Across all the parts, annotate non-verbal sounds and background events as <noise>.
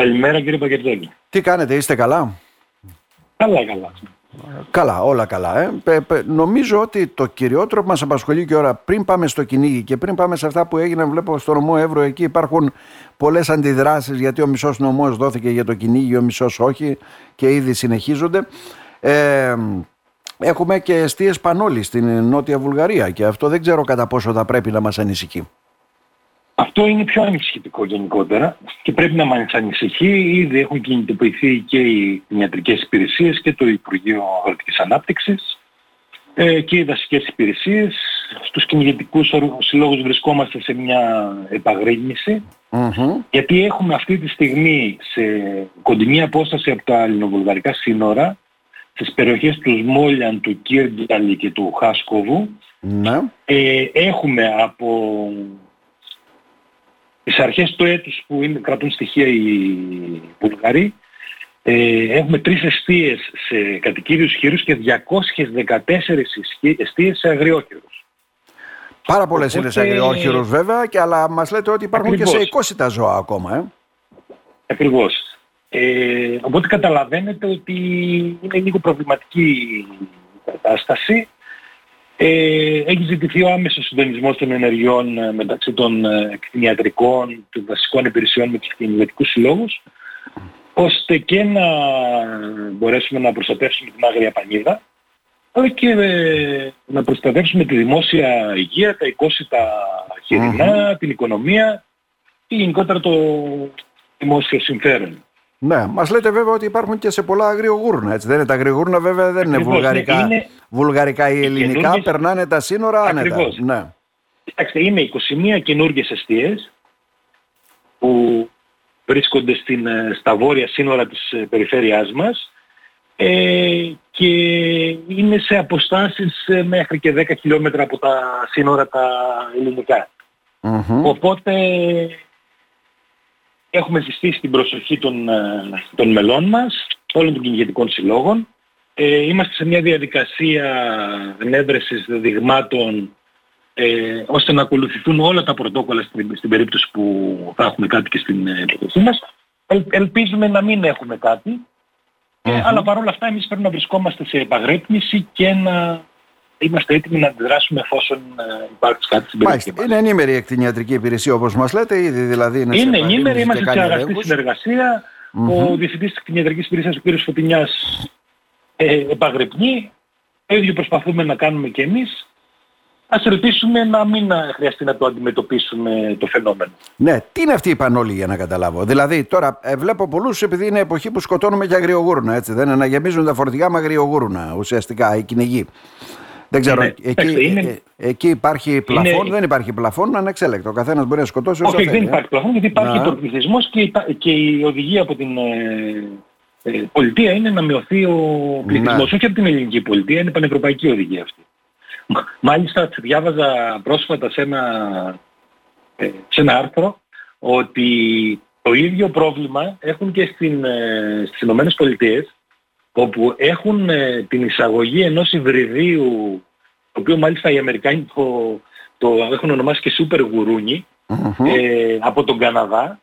Καλημέρα κύριε Πακερτζέλη. Τι κάνετε, είστε καλά; Καλά, καλά. Καλά, όλα καλά. Ε. Πε, πε, νομίζω ότι το κυριότερο που μας απασχολεί και ώρα πριν πάμε στο κυνήγι και πριν πάμε σε αυτά που έγιναν, βλέπω στο νομό Εύρο εκεί υπάρχουν πολλές αντιδράσεις γιατί ο μισός νομός δόθηκε για το κυνήγι, ο μισός όχι και ήδη συνεχίζονται. Ε, έχουμε και αιστείες πανόλη στην Νότια Βουλγαρία και αυτό δεν ξέρω κατά πόσο θα πρέπει να μας ανησυχεί. Αυτό είναι πιο ανησυχητικό γενικότερα και πρέπει να μας ανησυχεί. Ήδη έχουν κινητοποιηθεί και οι ιατρικές υπηρεσίες και το Υπουργείο Αγροτικής Ανάπτυξης ε, και οι δασικές υπηρεσίες. Στους κυνηγετικούς συλλόγους βρισκόμαστε σε μια επαγρήγνηση γιατί έχουμε αυτή τη στιγμή σε κοντινή απόσταση από τα ελληνοβουλγαρικά σύνορα στις περιοχές του Σμόλιαν, του Κίργκαλη και του Χάσκοβου ναι. ε, έχουμε από τις αρχές του έτους που είναι, κρατούν στοιχεία οι Βουλγαροί ε, έχουμε τρεις εστίες σε κατοικίδιους χείρους και 214 εστίες σε αγριόχειρους. Πάρα πολλές είναι σε αγριόχειρους βέβαια, και, αλλά μας λέτε ότι υπάρχουν και σε 20 τα ζώα ακόμα. Ε. Ακριβώς. Ε, οπότε καταλαβαίνετε ότι είναι λίγο προβληματική η κατάσταση. Ε, έχει ζητηθεί ο άμεσος συντονισμός των ενεργειών ε, μεταξύ των ε, κτηνιατρικών, των βασικών υπηρεσιών με τους κτηνιατρικούς συλλόγους, ώστε και να μπορέσουμε να προστατεύσουμε την άγρια πανίδα, αλλά και ε, να προστατεύσουμε τη δημόσια υγεία, τα οικόσιτα χειρινά, την οικονομία και γενικότερα το δημόσιο συμφέρον. Ναι, μας λέτε βέβαια ότι υπάρχουν και σε πολλά αγριογούρνα. Έτσι δεν είναι τα αγριογούρνα, βέβαια δεν είναι ναι, βουλγαρικά, είναι... βουλγαρικά ή ελληνικά. Περνάνε τα σύνορα άνετα. Ναι. Κοιτάξτε, είναι 21 καινούργιες αιστείες που βρίσκονται στην, ε, στα βόρεια σύνορα της ε, περιφέρειάς μας ε, και είναι σε αποστάσεις ε, μέχρι και 10 χιλιόμετρα από τα σύνορα τα ελληνικα Οπότε έχουμε συστήσει την προσοχή των, ε, των μελών μας, όλων των κυνηγετικών συλλόγων. Ε, είμαστε σε μια διαδικασία ενέβρεσης δειγμάτων ε, ώστε να ακολουθηθούν όλα τα πρωτόκολλα στην, στην περίπτωση που θα έχουμε κάτι και στην περιοχή μας. ελπίζουμε να μην έχουμε ε, αλλά παρόλα αυτά εμείς πρέπει να βρισκόμαστε σε επαγρύπνηση και να είμαστε έτοιμοι να αντιδράσουμε εφόσον ε, υπάρξει κάτι στην περιοχή Είναι ενήμερη η εκτινιατρική υπηρεσία όπως μας λέτε ήδη δηλαδή είναι, είναι ενήμερη, είμαστε σε αγαστή συνεργασία. Ο Διευθυντής της Εκτινιατρικής Υπηρεσίας, ο κ. Φωτεινιάς, ε, επαγρυπνεί. Το ίδιο προσπαθούμε να κάνουμε και εμείς. Ας ελπίσουμε να μην χρειαστεί να το αντιμετωπίσουμε το φαινόμενο. Ναι, τι είναι αυτή η πανόλη για να καταλάβω. Δηλαδή, τώρα ε, βλέπω πολλούς επειδή είναι εποχή που σκοτώνουμε για αγριογούρνα, έτσι δεν είναι, να γεμίζουν τα φορτηγά με αγριογούρνα ουσιαστικά, η κυνηγή. Δεν ξέρω, ναι, εκεί, είναι... Ε, ε, εκεί υπάρχει πλαφόν, είναι... δεν υπάρχει πλαφόν, ανεξέλεκτο. Ο καθένας μπορεί να σκοτώσει όσο Όχι, θέλει, δεν υπάρχει πλαφόν γιατί υπάρχει να. το πληθυσμός και, και η οδηγία από την ε, ε, πολιτεία είναι να μειωθεί ο πληθυσμός. Όχι από την ελληνική πολιτεία, είναι πανευρωπαϊκή οδηγία αυτή. Μάλιστα διάβαζα πρόσφατα σε ένα, ε, σε ένα άρθρο ότι το ίδιο πρόβλημα έχουν και στην, ε, στις Ηνωμένες Πολιτείες όπου έχουν ε, την εισαγωγή ενός υβριδίου, το οποίο μάλιστα οι Αμερικάνοι το, το έχουν ονομάσει και σούπερ γουρούνι, ε, από τον Καναδά,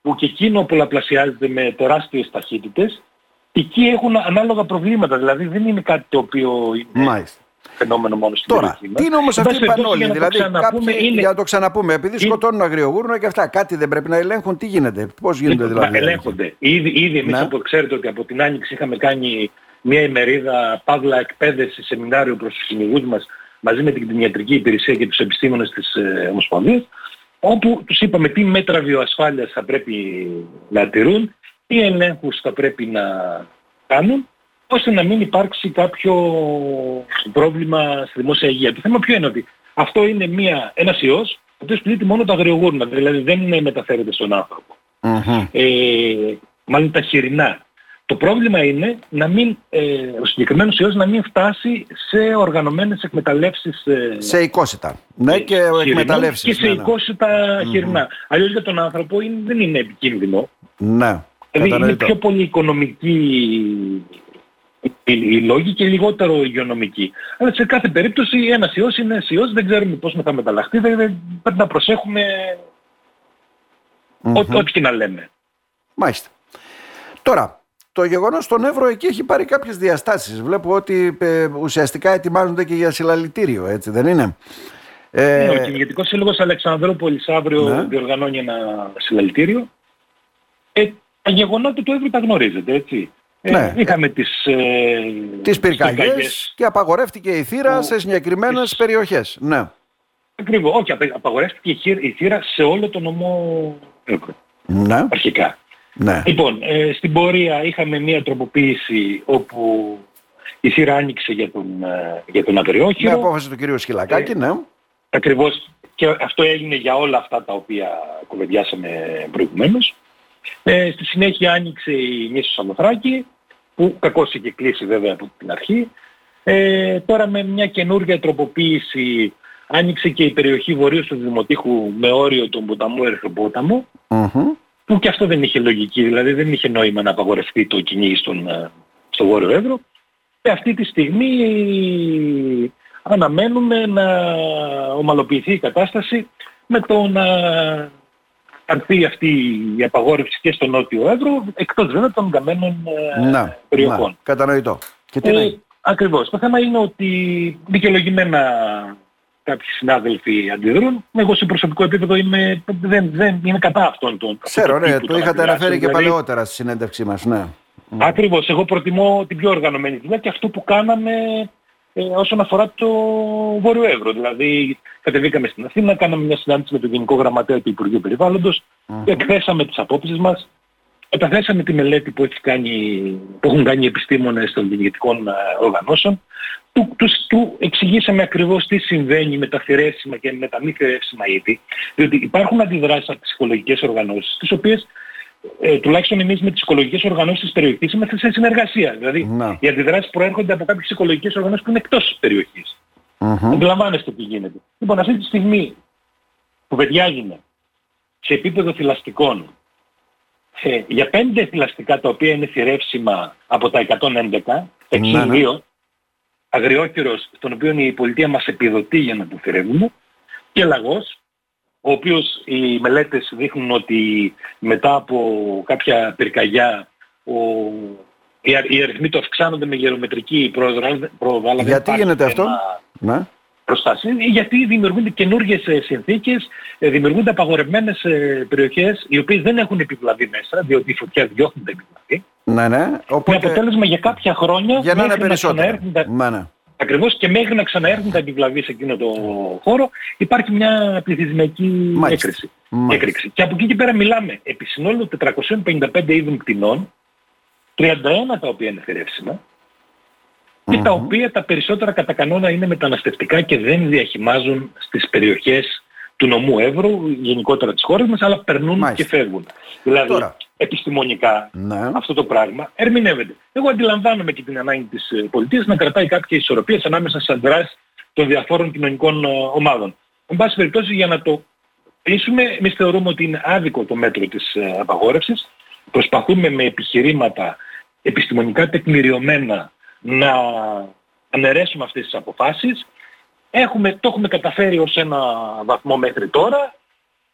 που και εκείνο πολλαπλασιάζεται με τεράστιες ταχύτητες, εκεί έχουν ανάλογα προβλήματα, δηλαδή δεν είναι κάτι το οποίο είναι... Μάλιστα φαινόμενο μόνο στην Τώρα, περιοχή Τι είναι όμως αυτή η πανόλη, δηλαδή κάποιοι, είναι... για να το ξαναπούμε, επειδή είναι... σκοτώνουν αγριογούρνα και αυτά, κάτι δεν πρέπει να ελέγχουν, τι γίνεται, πώς γίνεται είναι, δηλαδή. Ελέγχονται. Ήδη, ήδη εμείς ναι. ξέρετε ότι από την Άνοιξη είχαμε κάνει μια ημερίδα παύλα εκπαίδευση σεμινάριο προς τους κυνηγούς μας μαζί με την κτηνιατρική υπηρεσία και τους επιστήμονες της ε, Ομοσπονδίας όπου τους είπαμε τι μέτρα βιοασφάλειας θα πρέπει να τηρούν, τι ελέγχους θα πρέπει να κάνουν ώστε να μην υπάρξει κάποιο πρόβλημα στη δημόσια υγεία. Το θέμα ποιο είναι ότι αυτό είναι μια, ένας ιός ο οποίος πλήττει μόνο τα αγριογούρνα, δηλαδή δεν μεταφέρεται στον άνθρωπο. Ε, μάλλον τα χοιρινά. Το πρόβλημα είναι να μην, ε, ο συγκεκριμένος ιός να μην φτάσει σε οργανωμένες εκμεταλλεύσεις ε, σε οικόσιτα. Ναι, ε, και εκμεταλλεύσεις. Και σε ναι, ναι. οικόσιτα χοιρινά. Αλλιώς για τον άνθρωπο είναι, δεν είναι επικίνδυνο. Ναι. Δηλαδή είναι πιο πολύ οικονομική οι λόγοι και λιγότερο υγειονομικοί. Αλλά σε κάθε περίπτωση ένας ιός είναι ιός, δεν ξέρουμε πώς θα μεταλλαχθεί, δεν, πρέπει να προσέχουμε Ό,τι και να λέμε. Μάλιστα. Τώρα, το γεγονός στον Εύρο εκεί έχει πάρει κάποιες διαστάσεις. Βλέπω ότι ε, ουσιαστικά ετοιμάζονται και για συλλαλητήριο, έτσι δεν είναι; Ε, ναι, ο Κυνηγετικός Σύλλογος Αλεξανδρούπολης αύριο ναι. διοργανώνει ένα συλλαλητήριο. Ε, τα γεγονότα του Εύρου τα γνωρίζετε, έτσι; Ε, ναι. είχαμε τις, ε, τις πυρκαγιές και απαγορεύτηκε η θύρα σε συγκεκριμένες περιοχές. Ναι. Ακριβώς. Όχι, απαγορεύτηκε η θύρα σε όλο το νομό Εύρου. Ναι. Αρχικά. Ναι. Λοιπόν, ε, στην πορεία είχαμε μία τροποποίηση όπου η θύρα άνοιξε για τον, ε, για τον Με απόφαση του κυρίου Σκυλακάκη, ναι. Ακριβώς. Και αυτό έγινε για όλα αυτά τα οποία κουβεντιάσαμε προηγουμένως. Ε, στη συνέχεια άνοιξε η νήσος Σαμοθράκη, που κακώς είχε κλείσει βέβαια από την αρχή. Ε, τώρα με μια καινούργια τροποποίηση άνοιξε και η περιοχή βορείου του Δημοτήχου με όριο τον ποταμού Ερθροπόταμο, που και αυτό δεν είχε λογική, δηλαδή δεν είχε νόημα να απαγορευτεί το κυνήγι στον, ε, στο Βόρειο Εύρο. Και αυτή τη στιγμή αναμένουμε να ομαλοποιηθεί η κατάσταση με το να αρθεί αυτή η απαγόρευση και στο Νότιο Εύρο, εκτός βέβαια των καμένων ε, να, περιοχών. Να, κατανοητό. Και τι ε, Ακριβώς. Το θέμα είναι ότι δικαιολογημένα κάποιοι συνάδελφοι αντιδρούν. Εγώ σε προσωπικό επίπεδο είμαι, δεν, δεν, είμαι κατά αυτόν τον Ξέρω, ναι, το είχατε αναφέρει και δηλαδή, παλαιότερα στη συνέντευξή μας, ναι. Ακριβώς. Εγώ προτιμώ την πιο οργανωμένη δουλειά και αυτό που κάναμε ε, όσον αφορά το Βόρειο Εύρο. Δηλαδή κατεβήκαμε στην Αθήνα, κάναμε μια συνάντηση με τον Γενικό Γραμματέα του Υπουργείου Περιβάλλοντος, mm-hmm. εκθέσαμε τις απόψεις μας, καταθέσαμε τη μελέτη που, έχει κάνει, που έχουν κάνει οι επιστήμονες των γενικών ε, οργανώσεων, του, τους, του εξηγήσαμε ακριβώς τι συμβαίνει με τα θηρέσιμα και με τα μη θηρέσιμα είδη, διότι υπάρχουν αντιδράσεις από τις οικολογικές οργανώσεις, τις οποίες ε, τουλάχιστον εμείς με τις οικολογικές οργανώσεις της περιοχής είμαστε σε συνεργασία. Δηλαδή να. οι αντιδράσεις προέρχονται από κάποιες οικολογικές οργανώσεις που είναι εκτός της περιοχής. Mm-hmm. Αντιλαμβάνεστε τι γίνεται. Λοιπόν, αυτή τη στιγμή που βεδιάζουμε σε επίπεδο θηλαστικών ε, για πέντε θηλαστικά τα οποία είναι θηρεύσιμα από τα 111, 62, αγριόκυρος, τον οποίο η πολιτεία μας επιδοτεί για να το θηρεύουμε, και λαγός, ο οποίος οι μελέτες δείχνουν ότι μετά από κάποια πυρκαγιά ο, οι, οι αριθμοί του αυξάνονται με γερομετρική πρόοδο. Γιατί γίνεται αυτό; Ναι. Προστασίας, γιατί δημιουργούνται καινούργιες ε, συνθήκες, ε, δημιουργούνται απαγορευμένες ε, περιοχές οι οποίες δεν έχουν επιβλαβεί μέσα, διότι η φωτιά διώχνει τα επιβλαβή. Ναι, ναι. Οπότε... Με αποτέλεσμα για κάποια χρόνια για να είναι περισσότερο. Ναι, ναι. Ακριβώς και μέχρι να ξαναέρθουν τα επιβλαβή σε εκείνο το χώρο υπάρχει μια πληθυσμιακή έκρηξη. έκρηξη. Και από εκεί και πέρα μιλάμε επί συνόλου 455 είδων κτηνών, 31 τα οποία είναι θερεύσιμα και τα οποία τα περισσότερα κατά κανόνα είναι μεταναστευτικά και δεν διαχυμάζουν στις περιοχές του νομού Εύρου, γενικότερα της χώρας μας, αλλά περνούν και φεύγουν. Δηλαδή, Τώρα. Επιστημονικά ναι. αυτό το πράγμα ερμηνεύεται. Εγώ αντιλαμβάνομαι και την ανάγκη της ε, πολιτείας να κρατάει κάποιες ισορροπίες ανάμεσα στις αντιδράσεις των διαφόρων κοινωνικών ε, ομάδων. Εν πάση περιπτώσει, για να το πείσουμε, εμείς θεωρούμε ότι είναι άδικο το μέτρο της ε, απαγόρευσης. Προσπαθούμε με επιχειρήματα επιστημονικά τεκμηριωμένα να αναιρέσουμε αυτές τις αποφάσεις Έχουμε, το έχουμε καταφέρει ως ένα βαθμό μέχρι τώρα.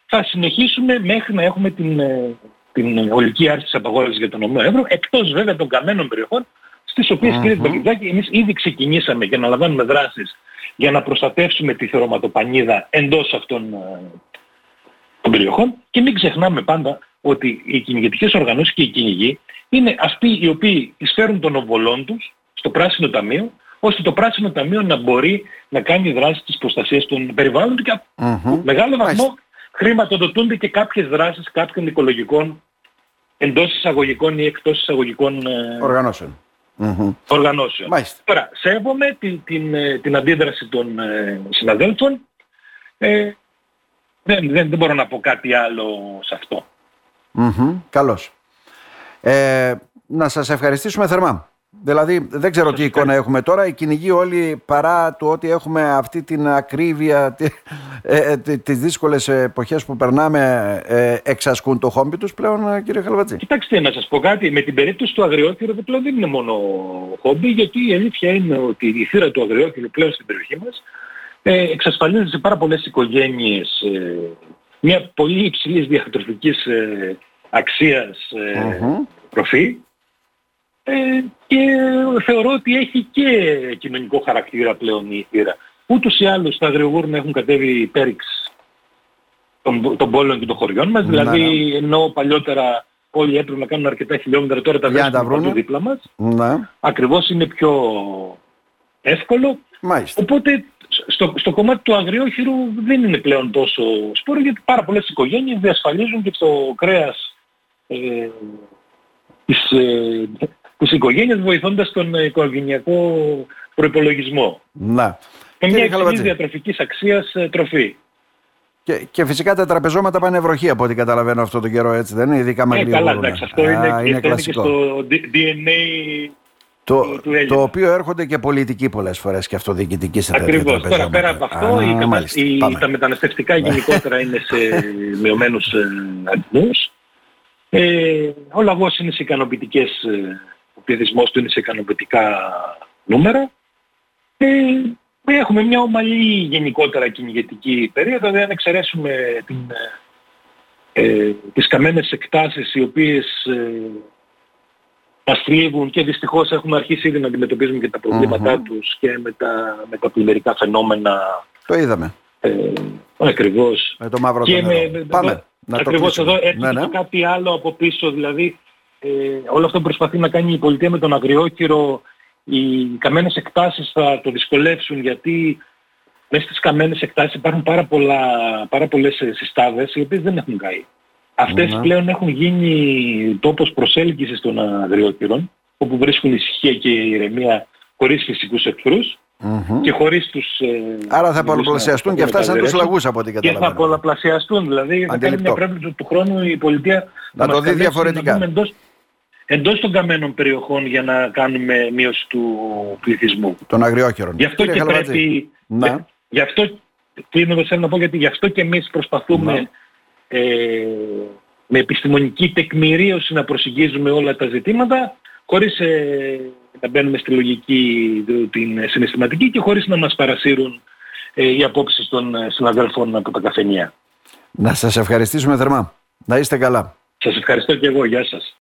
Θα συνεχίσουμε μέχρι να έχουμε την, ε, την ολική άρση της απαγόρευσης για τον νομό ευρώ, εκτός βέβαια των καμένων περιοχών, στις οποίες mm-hmm. κύριε Μπαγκηδάκη εμείς ήδη ξεκινήσαμε και να λαμβάνουμε δράσεις για να προστατεύσουμε τη θερωματοπανίδα εντός αυτών ε, των περιοχών και μην ξεχνάμε πάντα ότι οι κυνηγετικές οργανώσεις και οι κυνηγοί είναι αυτοί οι οποίοι εισφέρουν των οβολών τους στο πράσινο ταμείο ώστε το πράσινο ταμείο να μπορεί να κάνει δράση της προστασίας των περιβάλλοντων και mm-hmm. μεγάλο βαθμό χρηματοδοτούνται και κάποιες δράσεις κάποιων οικολογικών εντός εισαγωγικών ή εκτός εισαγωγικών ε, οργανώσεων. Mm-hmm. οργανώσεων. Μάλιστα. Τώρα, σέβομαι την, την, ε, την αντίδραση των ε, συναδέλφων. Ε, δεν, δεν, δεν μπορώ να πω κάτι άλλο σε αυτό. Mm-hmm. Καλώς. Ε, να σας ευχαριστήσουμε θερμά. Δηλαδή δεν ξέρω τι εικόνα έχουμε τώρα. Οι κυνηγοί όλοι παρά του ότι έχουμε αυτή την ακρίβεια, ε, ε, τις δύσκολες εποχές που περνάμε, ε, εξασκούν το χόμπι τους πλέον κύριε Χαλβατζή; Κοιτάξτε να σας πω κάτι. Με την περίπτωση του αγριόχειρου πλέον δεν είναι μόνο χόμπι γιατί η αλήθεια είναι ότι η θύρα του αγριόχειρου πλέον στην περιοχή μας εξασφαλίζει σε πάρα πολλές οικογένειες μια πολύ υψηλής διατροφικής ε, αξίας ε, τροφή και θεωρώ ότι έχει και κοινωνικό χαρακτήρα πλέον η θύρα. Ούτως ή άλλως τα αγριογούρνα έχουν κατέβει πέριξ των, των πόλεων και των χωριών μας, δηλαδή ναι. ενώ παλιότερα όλοι έπρεπε να κάνουν αρκετά χιλιόμετρα, τώρα τα βρίσκουν παντού δίπλα μας. Ναι. Ακριβώς είναι πιο εύκολο. Μάλιστα. Οπότε στο, στο κομμάτι του αγριόχειρου δεν είναι πλέον τόσο σπόρο γιατί πάρα πολλές οικογένειες διασφαλίζουν και στο κρέας ε, τις, ε, τις οικογένειες βοηθώντας τον οικογενειακό προϋπολογισμό. Να. Και μια υψηλής διατροφικής αξίας ε, τροφή. Και, και φυσικά τα τραπεζώματα πάνε βροχή από ό,τι καταλαβαίνω αυτό τον καιρό έτσι δεν είναι, ειδικά με ε, καλά, εντάξει, αυτό είναι, είναι κλασικό. και στο DNA το, του, το οποίο έρχονται και πολιτικοί πολλές φορές και αυτοδιοικητικοί σε τέτοια Ακριβώς. Τώρα πέρα από αυτό, Α, η, μάλιστα, η, τα μεταναστευτικά γενικότερα είναι σε <laughs> μειωμένους ε, αριθμούς. Ε, ο λαγός είναι σε ικανοποιητικές, ε, ο πληθυσμός του είναι σε ικανοποιητικά νούμερα. Ε, Έχουμε μια ομαλή γενικότερα κυνηγετική περίοδο, δεν εξαιρέσουμε την, ε, τις καμένες εκτάσεις οι οποίες ε, μας θλίβουν και δυστυχώς έχουμε αρχίσει ήδη να αντιμετωπίζουμε και τα προβλήματά τους και με τα, με τα πλημμυρικά φαινόμενα. Το είδαμε. Ε, ακριβώς. Με το μαύρο και με, Πάμε. να ακριβώς εδώ έρχεται ναι, ναι. κάτι άλλο από πίσω, δηλαδή ε, όλο αυτό που προσπαθεί να κάνει η πολιτεία με τον αγριόκυρο οι καμένες εκτάσεις θα το δυσκολεύσουν γιατί μέσα στις καμένες εκτάσεις υπάρχουν πάρα, πολλά, πάρα πολλές συστάδες οι οποίες δεν έχουν καεί. Αυτές πλέον έχουν γίνει τόπος προσέλκυσης των αγριόκυρων όπου βρίσκουν ησυχία και ηρεμία χωρίς φυσικούς εχθρούς mm-hmm. και χωρίς τους... Ε, Άρα θα πολλαπλασιαστούν και αυτά σαν τους λαγούς από ό,τι καταλαβαίνω. Και θα πολλαπλασιαστούν, δηλαδή θα κάνει μια πρέπει του, του χρόνου η πολιτεία να, το δει διαφορετικά. Να εντός, εντός των καμένων περιοχών για να κάνουμε μείωση του πληθυσμού. Των αγριόχειρων. Γι' αυτό και πρέπει... Να. Γι' αυτό, κλείνοντας θέλω να πω γιατί γι' αυτό και εμείς προσπαθούμε ε, με επιστημονική τεκμηρίωση να προσεγγίζουμε όλα τα ζητήματα χωρίς ε, να μπαίνουμε στη λογική την συναισθηματική και χωρίς να μας παρασύρουν ε, οι απόψεις των συναδέλφων από τα καφενεία. Να σας ευχαριστήσουμε θερμά. Να είστε καλά. Σας ευχαριστώ και εγώ. Γεια σας.